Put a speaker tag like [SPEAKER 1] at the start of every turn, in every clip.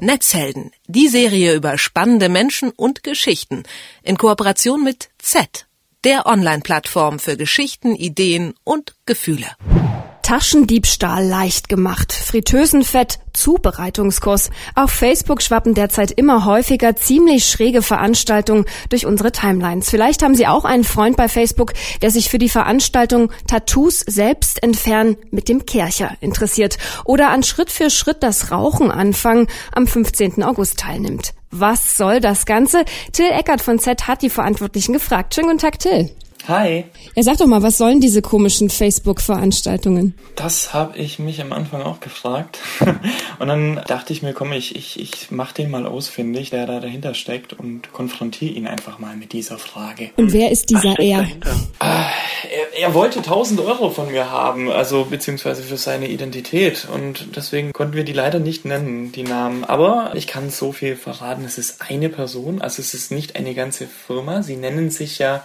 [SPEAKER 1] Netzhelden, die Serie über spannende Menschen und Geschichten in Kooperation mit Z, der Online-Plattform für Geschichten, Ideen und Gefühle.
[SPEAKER 2] Taschendiebstahl leicht gemacht, Fritteusenfett, Zubereitungskurs. Auf Facebook schwappen derzeit immer häufiger ziemlich schräge Veranstaltungen durch unsere Timelines. Vielleicht haben Sie auch einen Freund bei Facebook, der sich für die Veranstaltung Tattoos selbst entfernen mit dem Kercher interessiert oder an Schritt für Schritt das Rauchen anfangen am 15. August teilnimmt. Was soll das Ganze? Till Eckert von Z hat die Verantwortlichen gefragt. Schönen guten Tag, Till.
[SPEAKER 3] Hi.
[SPEAKER 2] Ja, sag doch mal, was sollen diese komischen Facebook-Veranstaltungen?
[SPEAKER 3] Das habe ich mich am Anfang auch gefragt. und dann dachte ich mir, komm, ich, ich, ich mach den mal ausfindig, der da dahinter steckt und konfrontiere ihn einfach mal mit dieser Frage.
[SPEAKER 2] Und wer ist dieser er?
[SPEAKER 3] Ah, er? Wollte 1000 Euro von mir haben, also beziehungsweise für seine Identität. Und deswegen konnten wir die leider nicht nennen, die Namen. Aber ich kann so viel verraten, es ist eine Person, also es ist nicht eine ganze Firma. Sie nennen sich ja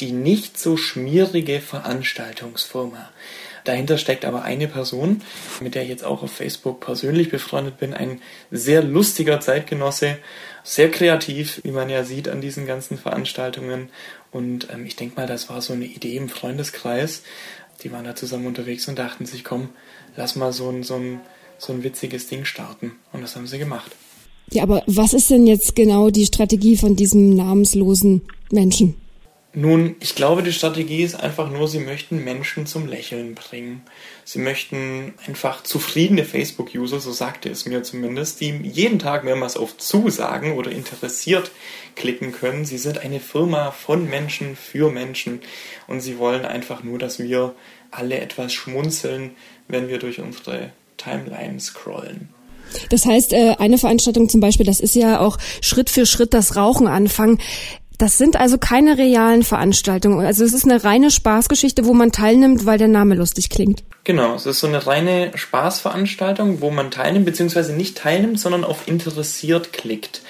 [SPEAKER 3] die nicht so schmierige Veranstaltungsfirma. Dahinter steckt aber eine Person, mit der ich jetzt auch auf Facebook persönlich befreundet bin, ein sehr lustiger Zeitgenosse, sehr kreativ, wie man ja sieht an diesen ganzen Veranstaltungen. Und ähm, ich denke mal, das war so eine Idee im Freundeskreis. Die waren da zusammen unterwegs und dachten sich, komm, lass mal so ein, so ein, so ein witziges Ding starten. Und das haben sie gemacht.
[SPEAKER 2] Ja, aber was ist denn jetzt genau die Strategie von diesem namenslosen Menschen?
[SPEAKER 3] Nun, ich glaube, die Strategie ist einfach nur, sie möchten Menschen zum Lächeln bringen. Sie möchten einfach zufriedene Facebook-User, so sagte es mir zumindest, die jeden Tag mehrmals auf Zusagen oder interessiert klicken können. Sie sind eine Firma von Menschen für Menschen und sie wollen einfach nur, dass wir alle etwas schmunzeln, wenn wir durch unsere Timeline scrollen.
[SPEAKER 2] Das heißt, äh, eine Veranstaltung zum Beispiel, das ist ja auch Schritt für Schritt das Rauchen anfangen. Das sind also keine realen Veranstaltungen. Also es ist eine reine Spaßgeschichte, wo man teilnimmt, weil der Name lustig klingt.
[SPEAKER 3] Genau, es ist so eine reine Spaßveranstaltung, wo man teilnimmt, beziehungsweise nicht teilnimmt, sondern auf interessiert klickt.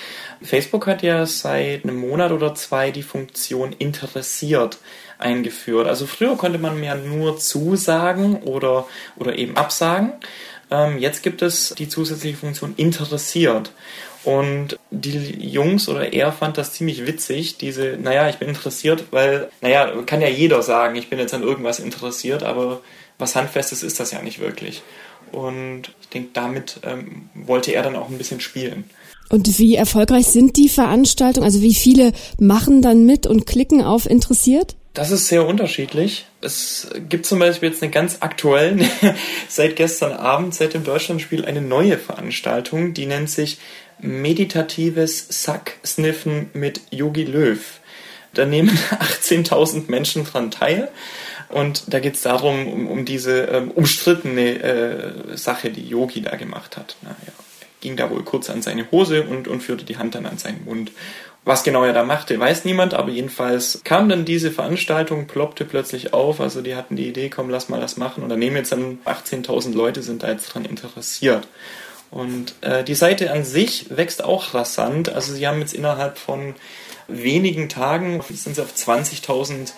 [SPEAKER 3] Facebook hat ja seit einem Monat oder zwei die Funktion interessiert eingeführt. Also früher konnte man mehr nur zusagen oder, oder eben absagen. Ähm, jetzt gibt es die zusätzliche Funktion interessiert. Und die Jungs oder er fand das ziemlich witzig, diese, naja, ich bin interessiert, weil, naja, kann ja jeder sagen, ich bin jetzt an irgendwas interessiert, aber was Handfestes ist das ja nicht wirklich. Und ich denke, damit ähm, wollte er dann auch ein bisschen spielen.
[SPEAKER 2] Und wie erfolgreich sind die Veranstaltungen? Also wie viele machen dann mit und klicken auf interessiert?
[SPEAKER 3] Das ist sehr unterschiedlich. Es gibt zum Beispiel jetzt eine ganz aktuellen, seit gestern Abend, seit dem Deutschlandspiel, eine neue Veranstaltung, die nennt sich meditatives Sack-Sniffen mit Yogi Löw. Da nehmen 18.000 Menschen dran teil. Und da geht es darum, um, um diese ähm, umstrittene äh, Sache, die Yogi da gemacht hat. Naja, ging da wohl kurz an seine Hose und, und führte die Hand dann an seinen Mund. Was genau er da machte, weiß niemand, aber jedenfalls kam dann diese Veranstaltung, ploppte plötzlich auf. Also die hatten die Idee, komm, lass mal das machen. Und da nehmen jetzt dann 18.000 Leute sind da jetzt dran interessiert. Und äh, die Seite an sich wächst auch rasant. Also sie haben jetzt innerhalb von wenigen Tagen sind sie auf 20.000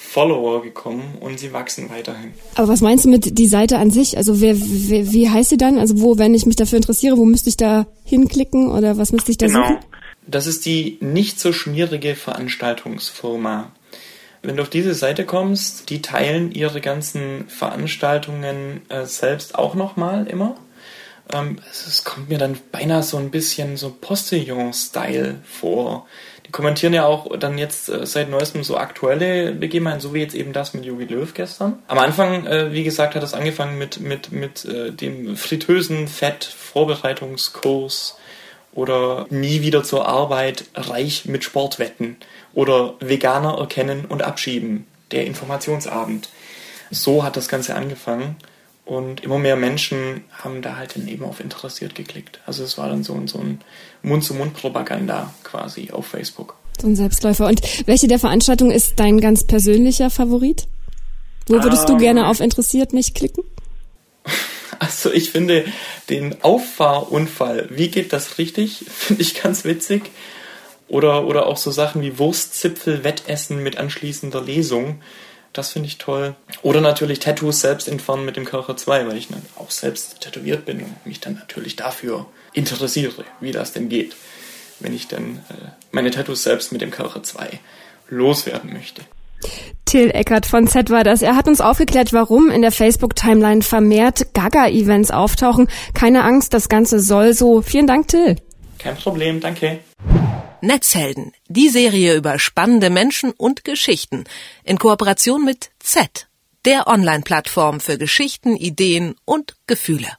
[SPEAKER 3] Follower gekommen und sie wachsen weiterhin.
[SPEAKER 2] Aber was meinst du mit die Seite an sich? Also wer, wer, wie heißt sie dann? Also wo, wenn ich mich dafür interessiere, wo müsste ich da hinklicken oder was müsste ich da genau. suchen?
[SPEAKER 3] Das ist die nicht so schmierige Veranstaltungsfirma. Wenn du auf diese Seite kommst, die teilen ihre ganzen Veranstaltungen äh, selbst auch nochmal immer. Ähm, es, kommt mir dann beinahe so ein bisschen so Postillon-Style vor. Die kommentieren ja auch dann jetzt äh, seit neuestem so aktuelle Begebenheiten, so wie jetzt eben das mit Jogi Löw gestern. Am Anfang, äh, wie gesagt, hat das angefangen mit, mit, mit äh, dem fritösen Fett-Vorbereitungskurs oder nie wieder zur Arbeit, reich mit Sportwetten oder Veganer erkennen und abschieben, der Informationsabend. So hat das Ganze angefangen. Und immer mehr Menschen haben da halt dann eben auf interessiert geklickt. Also es war dann so, so ein Mund-zu-Mund-Propaganda quasi auf Facebook.
[SPEAKER 2] So ein Selbstläufer. Und welche der Veranstaltungen ist dein ganz persönlicher Favorit? Wo würdest ähm, du gerne auf interessiert mich klicken?
[SPEAKER 3] Also ich finde den Auffahrunfall, wie geht das richtig, finde ich ganz witzig. Oder, oder auch so Sachen wie Wurstzipfel-Wettessen mit anschließender Lesung Das finde ich toll. Oder natürlich Tattoos selbst entfernen mit dem Körper 2, weil ich dann auch selbst tätowiert bin und mich dann natürlich dafür interessiere, wie das denn geht, wenn ich dann äh, meine Tattoos selbst mit dem Körper 2 loswerden möchte.
[SPEAKER 2] Till Eckert von Z war das. Er hat uns aufgeklärt, warum in der Facebook-Timeline vermehrt Gaga-Events auftauchen. Keine Angst, das Ganze soll so. Vielen Dank, Till.
[SPEAKER 3] Kein Problem, danke.
[SPEAKER 1] Netzhelden, die Serie über spannende Menschen und Geschichten in Kooperation mit Z, der Online-Plattform für Geschichten, Ideen und Gefühle.